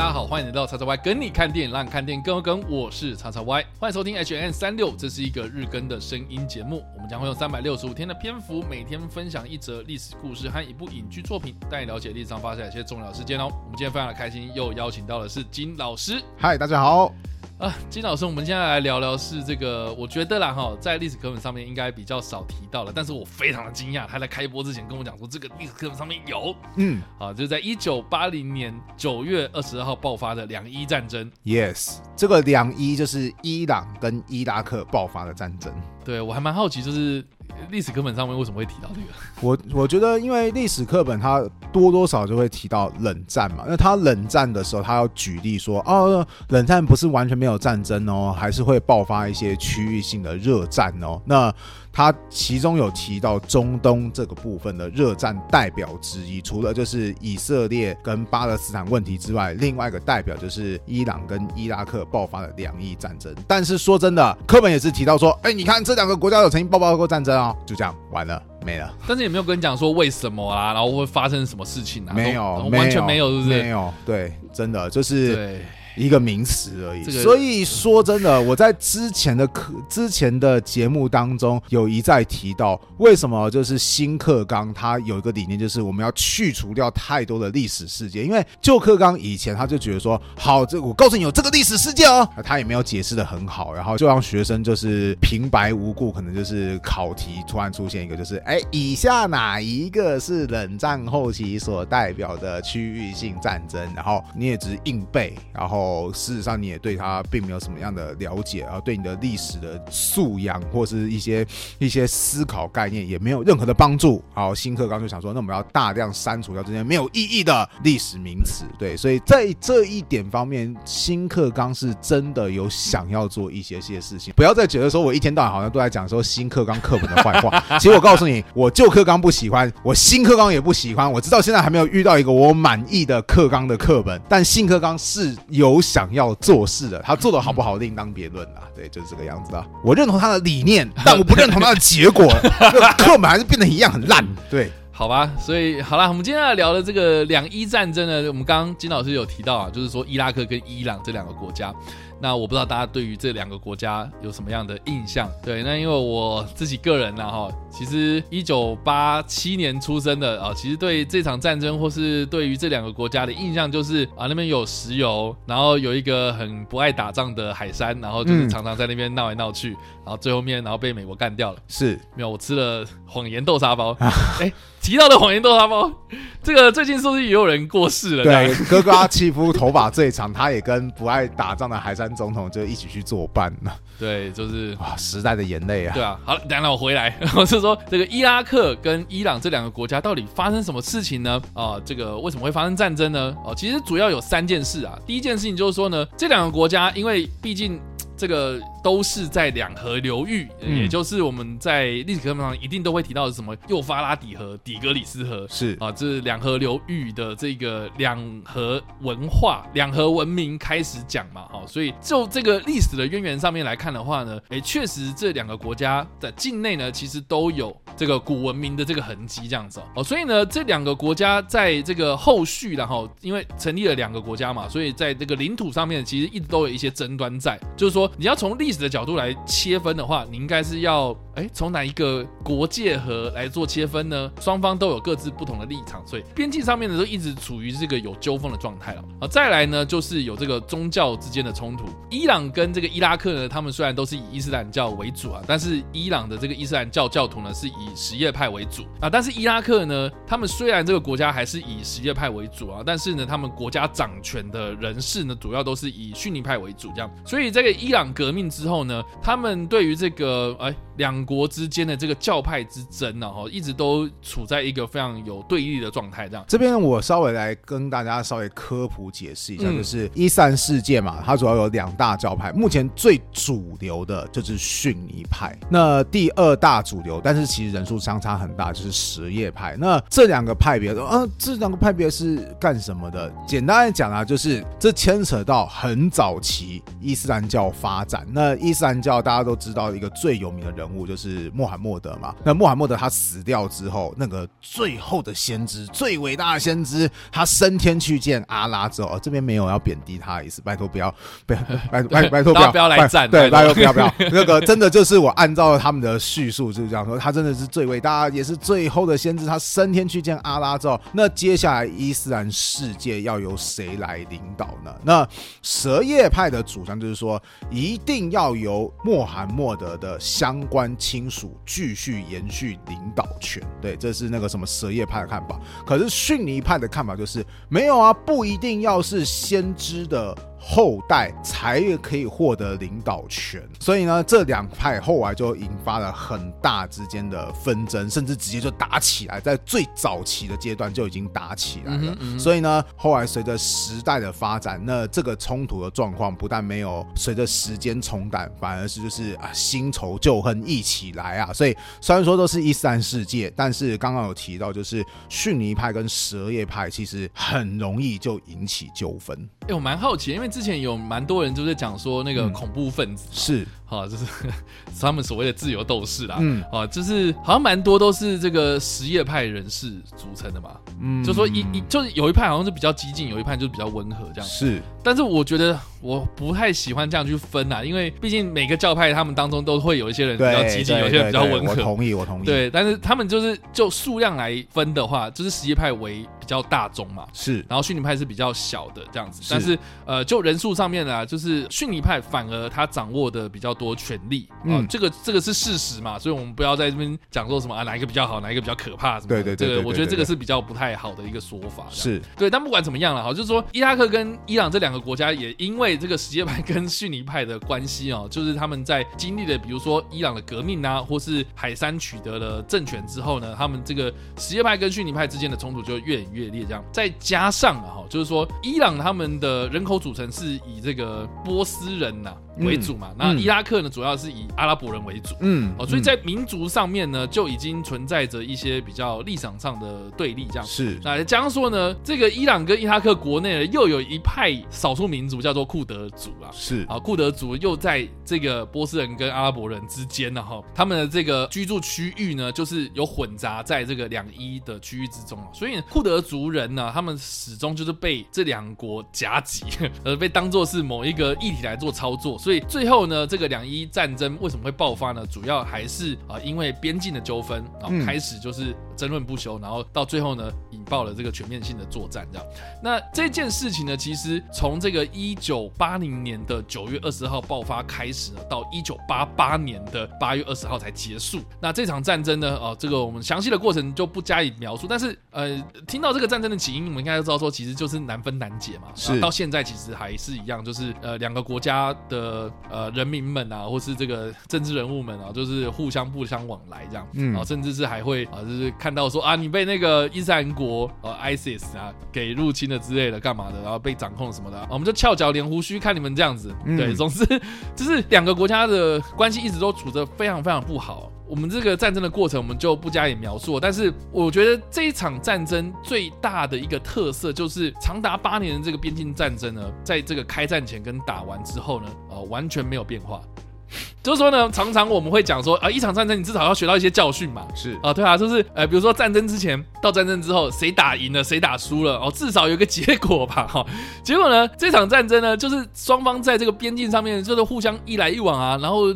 大家好，欢迎来到叉叉 Y 跟你看电影，让你看电影更有梗。我是叉叉 Y，欢迎收听 H N 三六，这是一个日更的声音节目。我们将会用三百六十五天的篇幅，每天分享一则历史故事和一部影剧作品，带你了解历史上发生一些重要事件哦。我们今天非常的开心，又邀请到的是金老师。嗨，大家好。啊，金老师，我们现在来聊聊是这个，我觉得啦哈，在历史课本上面应该比较少提到了，但是我非常的惊讶，他在开播之前跟我讲说，这个历史课本上面有，嗯，啊，就是在一九八零年九月二十二号爆发的两伊战争。Yes，这个两伊就是伊朗跟伊拉克爆发的战争。对，我还蛮好奇，就是。历史课本上面为什么会提到这个？我我觉得，因为历史课本它多多少就会提到冷战嘛。那它冷战的时候，它要举例说，哦，冷战不是完全没有战争哦，还是会爆发一些区域性的热战哦。那它其中有提到中东这个部分的热战代表之一，除了就是以色列跟巴勒斯坦问题之外，另外一个代表就是伊朗跟伊拉克爆发的两伊战争。但是说真的，课本也是提到说，哎，你看这两个国家有曾经爆发过战争啊。就这样完了，没了。但是也没有跟你讲说为什么啊，然后会发生什么事情啊？没有，完全没有，是不是？没有，对，真的就是。对。一个名词而已，所以说真的，我在之前的课、之前的节目当中有一再提到，为什么就是新课纲它有一个理念，就是我们要去除掉太多的历史事件，因为旧课纲以前他就觉得说，好，这我告诉你有这个历史事件哦，他也没有解释的很好，然后就让学生就是平白无故，可能就是考题突然出现一个，就是哎，以下哪一个是冷战后期所代表的区域性战争？然后你也只是硬背，然后。哦，事实上你也对他并没有什么样的了解啊，对你的历史的素养或是一些一些思考概念也没有任何的帮助。好，新课纲就想说，那我们要大量删除掉这些没有意义的历史名词。对，所以在这一点方面，新课纲是真的有想要做一些些事情。不要再觉得说我一天到晚好像都在讲说新课纲课本的坏话。其实我告诉你，我旧课纲不喜欢，我新课纲也不喜欢。我直到现在还没有遇到一个我满意的课纲的课本，但新课纲是有。有想要做事的，他做的好不好另当别论啦。对，就是这个样子啊。我认同他的理念，但我不认同他的结果。课本还是变得一样很烂。对，好吧。所以好啦，我们今天要聊的这个两伊战争呢，我们刚刚金老师有提到啊，就是说伊拉克跟伊朗这两个国家。那我不知道大家对于这两个国家有什么样的印象？对，那因为我自己个人呢，哈，其实一九八七年出生的啊，其实对这场战争或是对于这两个国家的印象就是啊，那边有石油，然后有一个很不爱打仗的海山，然后就是常常在那边闹来闹去，然后最后面然后被美国干掉了。是，没有，我吃了谎言豆沙包。哎，提到的谎言豆沙包，这个最近是不是也有人过世了？对，哥哥阿契夫头发最长，他也跟不爱打仗的海珊。总统就一起去作伴了，对，就是啊，时代的眼泪啊，对啊。好了，等下我回来，我是说这个伊拉克跟伊朗这两个国家到底发生什么事情呢？啊，这个为什么会发生战争呢？哦，其实主要有三件事啊。第一件事情就是说呢，这两个国家因为毕竟。这个都是在两河流域，嗯、也就是我们在历史课本上一定都会提到的什么幼发拉底河、底格里斯河，是。啊，这是两河流域的这个两河文化、两河文明开始讲嘛，哈，所以就这个历史的渊源上面来看的话呢，诶，确实这两个国家在境内呢，其实都有这个古文明的这个痕迹，这样子哦，所以呢，这两个国家在这个后续，然后因为成立了两个国家嘛，所以在这个领土上面其实一直都有一些争端在，就是说。你要从历史的角度来切分的话，你应该是要哎从哪一个国界河来做切分呢？双方都有各自不同的立场，所以边境上面呢都一直处于这个有纠纷的状态了。啊，再来呢就是有这个宗教之间的冲突。伊朗跟这个伊拉克呢，他们虽然都是以伊斯兰教为主啊，但是伊朗的这个伊斯兰教教徒呢是以什叶派为主啊，但是伊拉克呢，他们虽然这个国家还是以什叶派为主啊，但是呢，他们国家掌权的人士呢，主要都是以逊尼派为主这样，所以这个伊朗。革命之后呢，他们对于这个哎两国之间的这个教派之争呢，哈，一直都处在一个非常有对立的状态。这样，这边我稍微来跟大家稍微科普解释一下，就是伊斯兰世界嘛，它主要有两大教派，目前最主流的就是逊尼派，那第二大主流，但是其实人数相差很大，就是什叶派。那这两个派别，啊，这两个派别是干什么的？简单来讲啊，就是这牵扯到很早期伊斯兰教发。发展，那伊斯兰教大家都知道一个最有名的人物，就就是穆罕默德嘛。那穆罕默德他死掉之后，那个最后的先知、最伟大的先知，他升天去见阿拉之后，哦、这边没有要贬低他的意思，拜托不要，拜拜 拜拜托不要不要来战，对，拜托不要不要，那个真的就是我按照他们的叙述就是这样说，他真的是最伟大，也是最后的先知，他升天去见阿拉之后，那接下来伊斯兰世界要由谁来领导呢？那什叶派的主张就是说，一定要由穆罕默德的相关亲属继续延续领导权。对，这是那个什么蛇叶派的看法。可是逊尼派的看法就是，没有啊，不一定要是先知的。后代才可以获得领导权，所以呢，这两派后来就引发了很大之间的纷争，甚至直接就打起来，在最早期的阶段就已经打起来了。嗯嗯、所以呢，后来随着时代的发展，那这个冲突的状况不但没有随着时间冲淡，反而是就是啊新仇旧恨一起来啊。所以虽然说都是伊斯兰世界，但是刚刚有提到，就是逊尼派跟什叶派其实很容易就引起纠纷。哎、欸，我蛮好奇，因为之前有蛮多人就在讲说那个恐怖分子、嗯、是。啊，就是 他们所谓的自由斗士啦，嗯，啊，就是好像蛮多都是这个实业派人士组成的嘛，嗯，就说一一就是有一派好像是比较激进，有一派就是比较温和这样，是，但是我觉得我不太喜欢这样去分啊，因为毕竟每个教派他们当中都会有一些人比较激进，有些人比较温和，我同意，我同意，对，但是他们就是就数量来分的话，就是实业派为比较大众嘛，是，然后逊尼派是比较小的这样子，但是呃，就人数上面啊，就是逊尼派反而他掌握的比较多权力啊，嗯、这个这个是事实嘛，所以我们不要在这边讲说什么啊，哪一个比较好，哪一个比较可怕什么的。对对对，这个我觉得这个是比较不太好的一个说法。是对，但不管怎么样了，哈，就是说伊拉克跟伊朗这两个国家也因为这个什叶派跟逊尼派的关系哦，就是他们在经历了比如说伊朗的革命啊，或是海山取得了政权之后呢，他们这个什叶派跟逊尼派之间的冲突就越演越烈。这样再加上了，哈，就是说伊朗他们的人口组成是以这个波斯人呐、啊。为主嘛，那伊拉克呢，主要是以阿拉伯人为主，嗯，哦，所以在民族上面呢，就已经存在着一些比较立场上的对立，这样。是。那假如说呢，这个伊朗跟伊拉克国内呢，又有一派少数民族叫做库德族啊，是。啊，库德族又在这个波斯人跟阿拉伯人之间呢，哈，他们的这个居住区域呢，就是有混杂在这个两伊的区域之中啊，所以库德族人呢，他们始终就是被这两国夹击，而 被当做是某一个议题来做操作。所以最后呢，这个两伊战争为什么会爆发呢？主要还是啊，因为边境的纠纷，啊开始就是争论不休，然后到最后呢，引爆了这个全面性的作战。这样，那这件事情呢，其实从这个一九八零年的九月二十号爆发开始呢，到一九八八年的八月二十号才结束。那这场战争呢，哦，这个我们详细的过程就不加以描述。但是，呃，听到这个战争的起因，我们应该都知道说，其实就是难分难解嘛。是。到现在其实还是一样，就是呃，两个国家的。呃，人民们啊，或是这个政治人物们啊，就是互相不相往来这样，嗯，啊，甚至是还会啊，就是看到说啊，你被那个伊斯兰国呃 ISIS 啊给入侵了之类的，干嘛的，然后被掌控什么的，啊，我们就翘脚连胡须看你们这样子，嗯、对，总之 就是两个国家的关系一直都处着非常非常不好。我们这个战争的过程，我们就不加以描述。但是，我觉得这一场战争最大的一个特色，就是长达八年的这个边境战争呢，在这个开战前跟打完之后呢，呃，完全没有变化。就是说呢，常常我们会讲说，啊，一场战争你至少要学到一些教训嘛。是啊，对啊，就是呃，比如说战争之前到战争之后，谁打赢了，谁打输了，哦，至少有个结果吧，哈。结果呢，这场战争呢，就是双方在这个边境上面就是互相一来一往啊，然后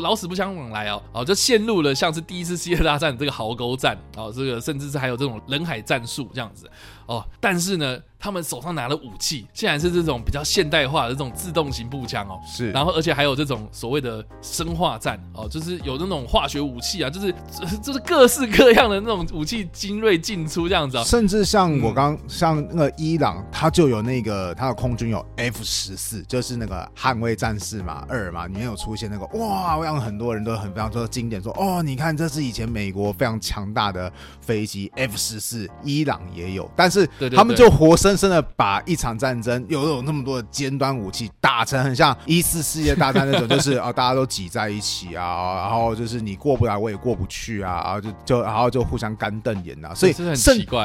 老死不相往来啊，哦，就陷入了像是第一次世界大战这个壕沟战啊，这个甚至是还有这种人海战术这样子哦。但是呢，他们手上拿的武器，竟然是这种比较现代化的这种自动型步枪哦，是，然后而且还有这种所谓的。生化战哦，就是有那种化学武器啊，就是 就是各式各样的那种武器精锐进出这样子啊，甚至像我刚、嗯、像那个伊朗，他就有那个他的空军有 F 十四，就是那个捍卫战士嘛二嘛，里面有出现那个哇，让很多人都很非常说经典，说哦，你看这是以前美国非常强大的飞机 F 十四，伊朗也有，但是他们就活生生的把一场战争有有那么多的尖端武器打成很像一次世界大战那种，就是啊。大家都挤在一起啊，然后就是你过不来，我也过不去啊，然后就就然后就互相干瞪眼啊，所以甚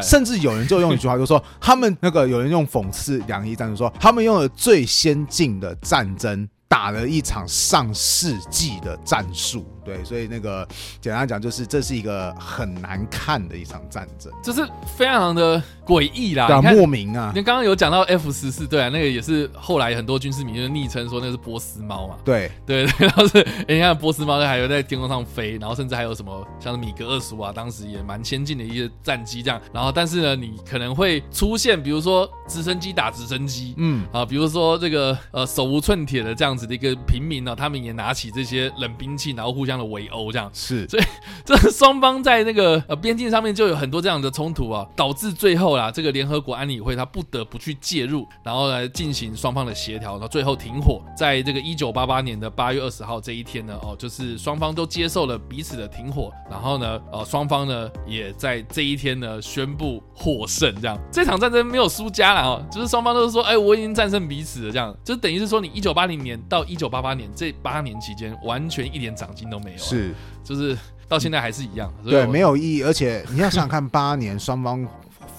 甚至有人就用一句话就说，他们那个有人用讽刺两伊战争说，他们用了最先进的战争打了一场上世纪的战术。对，所以那个简单讲就是这是一个很难看的一场战争，这是非常的诡异啦，莫名啊！你刚刚有讲到 F 十四，对啊，那个也是后来很多军事迷就昵称说那个是波斯猫嘛，对对对，然后是你看波斯猫还有在天空上飞，然后甚至还有什么像是米格二十五啊，当时也蛮先进的一些战机这样，然后但是呢，你可能会出现比如说直升机打直升机，嗯啊，比如说这个呃手无寸铁的这样子的一个平民呢，他们也拿起这些冷兵器，然后互相的围殴这样，是，所以 这双方在那个呃边境上面就有很多这样的冲突啊，导致最后啦，这个联合国安理会他不得不去介入，然后来进行双方的协调，然后最后停火，在这个一九八八年的八月二十号这一天呢，哦，就是双方都接受了彼此的停火，然后呢，呃，双方呢也在这一天呢宣布获胜，这样。这场战争没有输家了哦，就是双方都是说，哎，我已经战胜彼此了，这样。就等于是说你一九八零年到一九八八年这八年期间完全一点长进都没有，是，就是到现在还是一样，对，没有意义，而且你要想想看，八年双方。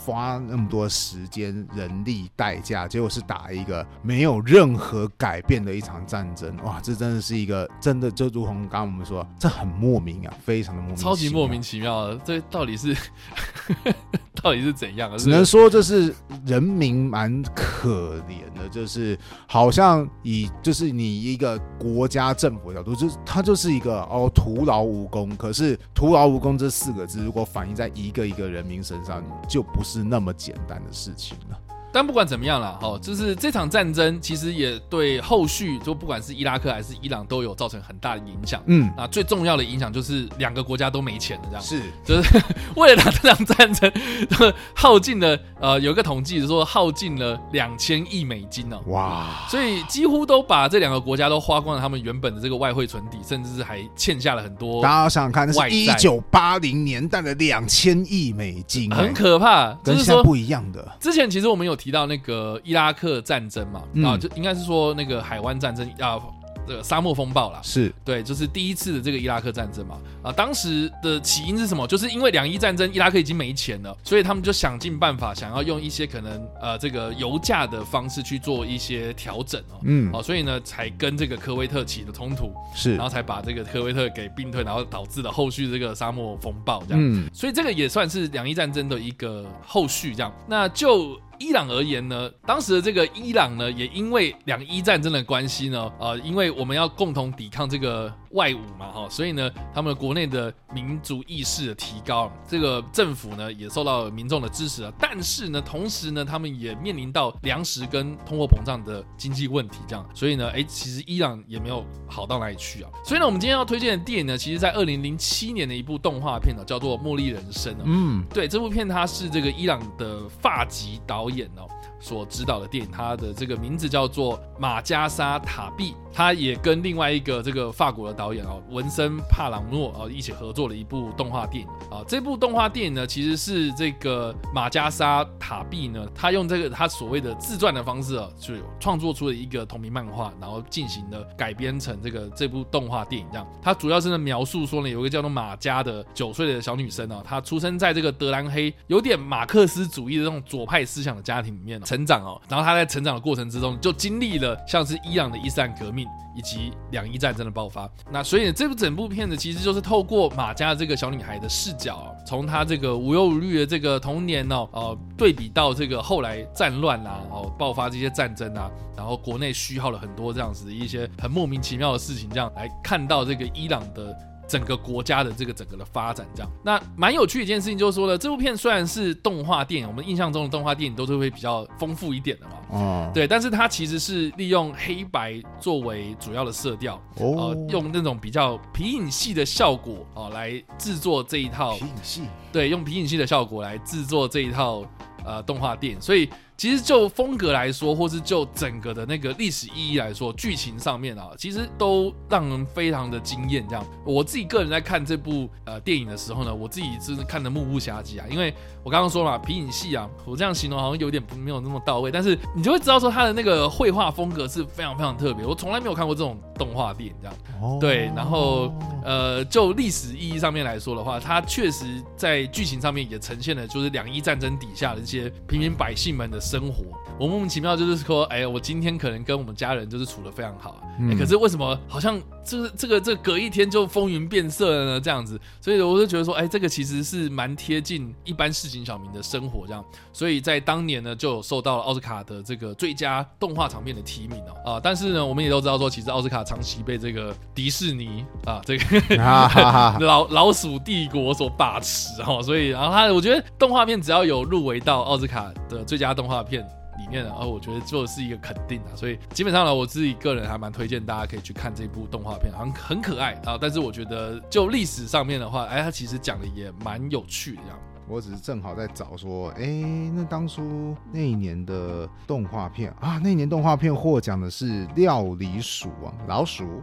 花那么多时间、人力、代价，结果是打一个没有任何改变的一场战争。哇，这真的是一个真的，就如同刚刚我们说，这很莫名啊，非常的莫名，超级莫名其妙的。这到底是 到底是怎样？只能说这是人民蛮可怜的，就是好像以就是你一个国家政府的角度，就是他就是一个哦徒劳无功。可是徒劳无功这四个字，如果反映在一个一个人民身上，就不。是那么简单的事情了。但不管怎么样了，哈，就是这场战争其实也对后续就不管是伊拉克还是伊朗都有造成很大的影响。嗯，啊最重要的影响就是两个国家都没钱了，这样是，就是为了打这场战争，耗尽了呃，有一个统计是说耗尽了两千亿美金呢。哇，所以几乎都把这两个国家都花光了他们原本的这个外汇存底，甚至是还欠下了很多。大家想想看，那是一九八零年代的两千亿美金，很可怕，跟现在不一样的。之前其实我们有提到那个。伊拉克战争嘛，啊，就应该是说那个海湾战争啊。这个沙漠风暴啦，是对，就是第一次的这个伊拉克战争嘛。啊，当时的起因是什么？就是因为两伊战争，伊拉克已经没钱了，所以他们就想尽办法，想要用一些可能呃这个油价的方式去做一些调整哦。嗯，哦，所以呢，才跟这个科威特起的冲突，是，然后才把这个科威特给并退，然后导致了后续这个沙漠风暴这样。嗯，所以这个也算是两伊战争的一个后续这样。那就。伊朗而言呢，当时的这个伊朗呢，也因为两伊战争的关系呢，呃，因为我们要共同抵抗这个外侮嘛，哈，所以呢，他们国内的民族意识的提高，这个政府呢也受到民众的支持啊。但是呢，同时呢，他们也面临到粮食跟通货膨胀的经济问题，这样，所以呢，哎，其实伊朗也没有好到哪里去啊。所以呢，我们今天要推荐的电影呢，其实在二零零七年的一部动画片呢，叫做《茉莉人生》。嗯，对，这部片它是这个伊朗的发籍导演哦。所指导的电影，它的这个名字叫做马加沙塔碧，他也跟另外一个这个法国的导演哦文森帕朗诺哦一起合作了一部动画电影啊。这部动画电影呢，其实是这个马加沙塔碧呢，他用这个他所谓的自传的方式啊，就创作出了一个同名漫画，然后进行了改编成这个这部动画电影。这样，他主要是呢描述说呢，有一个叫做马加的九岁的小女生啊，她出生在这个德兰黑有点马克思主义的这种左派思想的家庭里面。啊成长哦，然后他在成长的过程之中，就经历了像是伊朗的伊斯兰革命以及两伊战争的爆发。那所以，这部整部片子其实就是透过马家这个小女孩的视角，从她这个无忧无虑的这个童年哦，呃，对比到这个后来战乱啊，哦，爆发这些战争啊，然后国内虚耗了很多这样子的一些很莫名其妙的事情，这样来看到这个伊朗的。整个国家的这个整个的发展，这样，那蛮有趣的一件事情就是说呢，这部片虽然是动画电影，我们印象中的动画电影都是会比较丰富一点的嘛，哦，对，但是它其实是利用黑白作为主要的色调，哦，呃，用那种比较皮影戏的效果哦来制作这一套皮影戏，对，用皮影戏的效果来制作这一套呃动画电影，所以。其实就风格来说，或是就整个的那个历史意义来说，剧情上面啊，其实都让人非常的惊艳。这样，我自己个人在看这部呃电影的时候呢，我自己是看的目不暇接啊。因为我刚刚说了嘛，皮影戏啊，我这样形容好像有点没有那么到位，但是你就会知道说它的那个绘画风格是非常非常特别。我从来没有看过这种动画电影这样。哦。对，然后呃，就历史意义上面来说的话，它确实在剧情上面也呈现了，就是两伊战争底下的一些平民百姓们的。生活，我莫名其妙就是说，哎，我今天可能跟我们家人就是处的非常好，哎，可是为什么好像这个这个这个隔一天就风云变色了呢？这样子，所以我就觉得说，哎，这个其实是蛮贴近一般市井小民的生活这样。所以在当年呢，就有受到了奥斯卡的这个最佳动画长片的提名哦啊，但是呢，我们也都知道说，其实奥斯卡长期被这个迪士尼啊 这个 老老鼠帝国所把持哦，所以然后他我觉得动画片只要有入围到奥斯卡的最佳动画片。里面，然后我觉得做的是一个肯定啊，所以基本上呢，我自己个人还蛮推荐大家可以去看这部动画片，很很可爱啊。但是我觉得就历史上面的话，哎，它其实讲的也蛮有趣的这样。我只是正好在找说，哎，那当初那一年的动画片啊，那一年动画片获奖的是《料理鼠王》老鼠。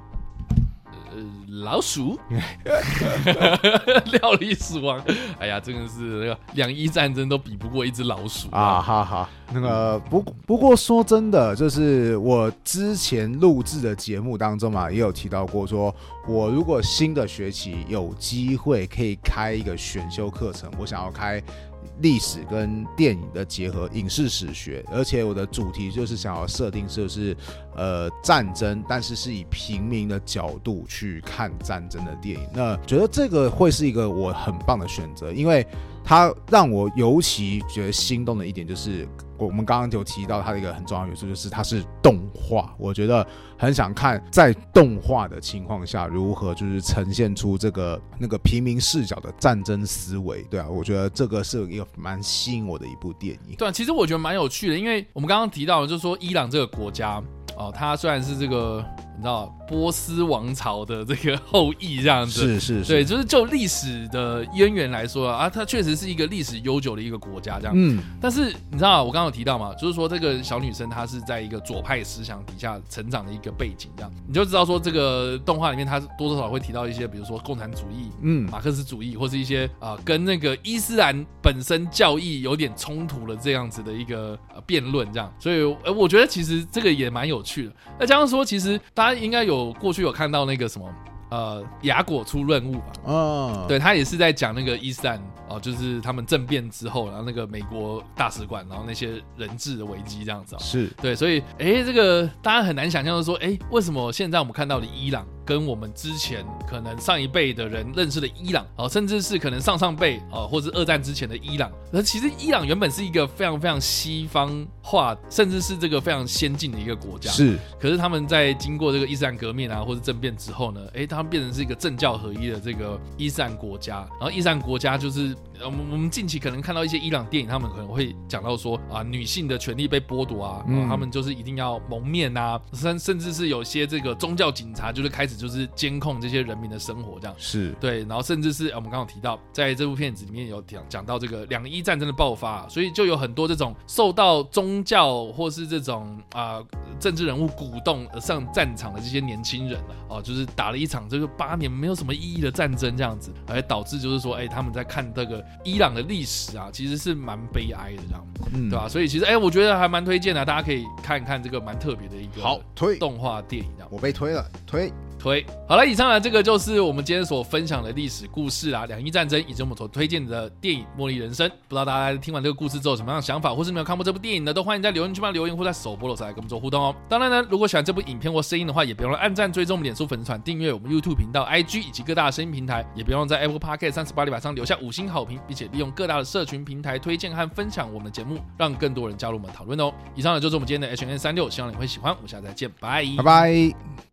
呃，老鼠，料理死亡，哎呀，真的是那个两伊战争都比不过一只老鼠啊！哈哈，那个不不过说真的，就是我之前录制的节目当中嘛，也有提到过说，说我如果新的学期有机会可以开一个选修课程，我想要开。历史跟电影的结合，影视史学，而且我的主题就是想要设定就是，呃，战争，但是是以平民的角度去看战争的电影。那觉得这个会是一个我很棒的选择，因为它让我尤其觉得心动的一点就是。我们刚刚就提到它的一个很重要元素，就是它是动画。我觉得很想看在动画的情况下，如何就是呈现出这个那个平民视角的战争思维。对啊，我觉得这个是一个蛮吸引我的一部电影。对啊，其实我觉得蛮有趣的，因为我们刚刚提到，就是说伊朗这个国家哦，它虽然是这个。你知道波斯王朝的这个后裔这样子，是是是，对，就是就历史的渊源来说啊，它确实是一个历史悠久的一个国家这样。嗯，但是你知道我刚刚有提到嘛，就是说这个小女生她是在一个左派思想底下成长的一个背景这样，你就知道说这个动画里面它多多少少会提到一些，比如说共产主义、嗯，马克思主义，或是一些啊、呃、跟那个伊斯兰本身教义有点冲突的这样子的一个呃辩论这样。所以呃，我觉得其实这个也蛮有趣的。那加上说，其实大家。应该有过去有看到那个什么呃雅果出任务吧？哦，对，他也是在讲那个伊斯兰哦，就是他们政变之后，然后那个美国大使馆，然后那些人质的危机这样子。是对，所以哎、欸，这个大家很难想象的说，哎、欸，为什么现在我们看到的伊朗？跟我们之前可能上一辈的人认识的伊朗，哦，甚至是可能上上辈，哦，或者是二战之前的伊朗，那其实伊朗原本是一个非常非常西方化，甚至是这个非常先进的一个国家。是，可是他们在经过这个伊斯兰革命啊，或者政变之后呢，哎，他变成是一个政教合一的这个伊斯兰国家。然后伊斯兰国家就是，我们我们近期可能看到一些伊朗电影，他们可能会讲到说啊，女性的权利被剥夺啊，然后他们就是一定要蒙面啊，甚甚至是有些这个宗教警察就是开始。就是监控这些人民的生活，这样是对，然后甚至是我们刚刚提到，在这部片子里面有讲讲到这个两伊战争的爆发，所以就有很多这种受到宗教或是这种啊、呃、政治人物鼓动而上战场的这些年轻人哦，就是打了一场这个八年没有什么意义的战争这样子，而导致就是说，哎，他们在看这个伊朗的历史啊，其实是蛮悲哀的这样，嗯，对吧？所以其实哎，我觉得还蛮推荐的，大家可以看一看这个蛮特别的一个好推动画电影，这样我被推了推。推好了，以上呢，这个就是我们今天所分享的历史故事啊，两伊战争以及我们所推荐的电影《茉莉人生》。不知道大家听完这个故事之后什么样的想法，或是没有看过这部电影的，都欢迎在留言区帮留言，或在首播的时候来跟我们做互动哦。当然呢，如果喜欢这部影片或声音的话，也别忘了按赞、追踪我们脸书粉丝团、订阅我们 YouTube 频道、IG 以及各大的声音平台，也别忘在 Apple Podcast 三十八里板上留下五星好评，并且利用各大的社群平台推荐和分享我们的节目，让更多人加入我们讨论哦。以上呢就是我们今天的 HN，36, 希望你会喜欢。我们下次再见，拜。拜拜。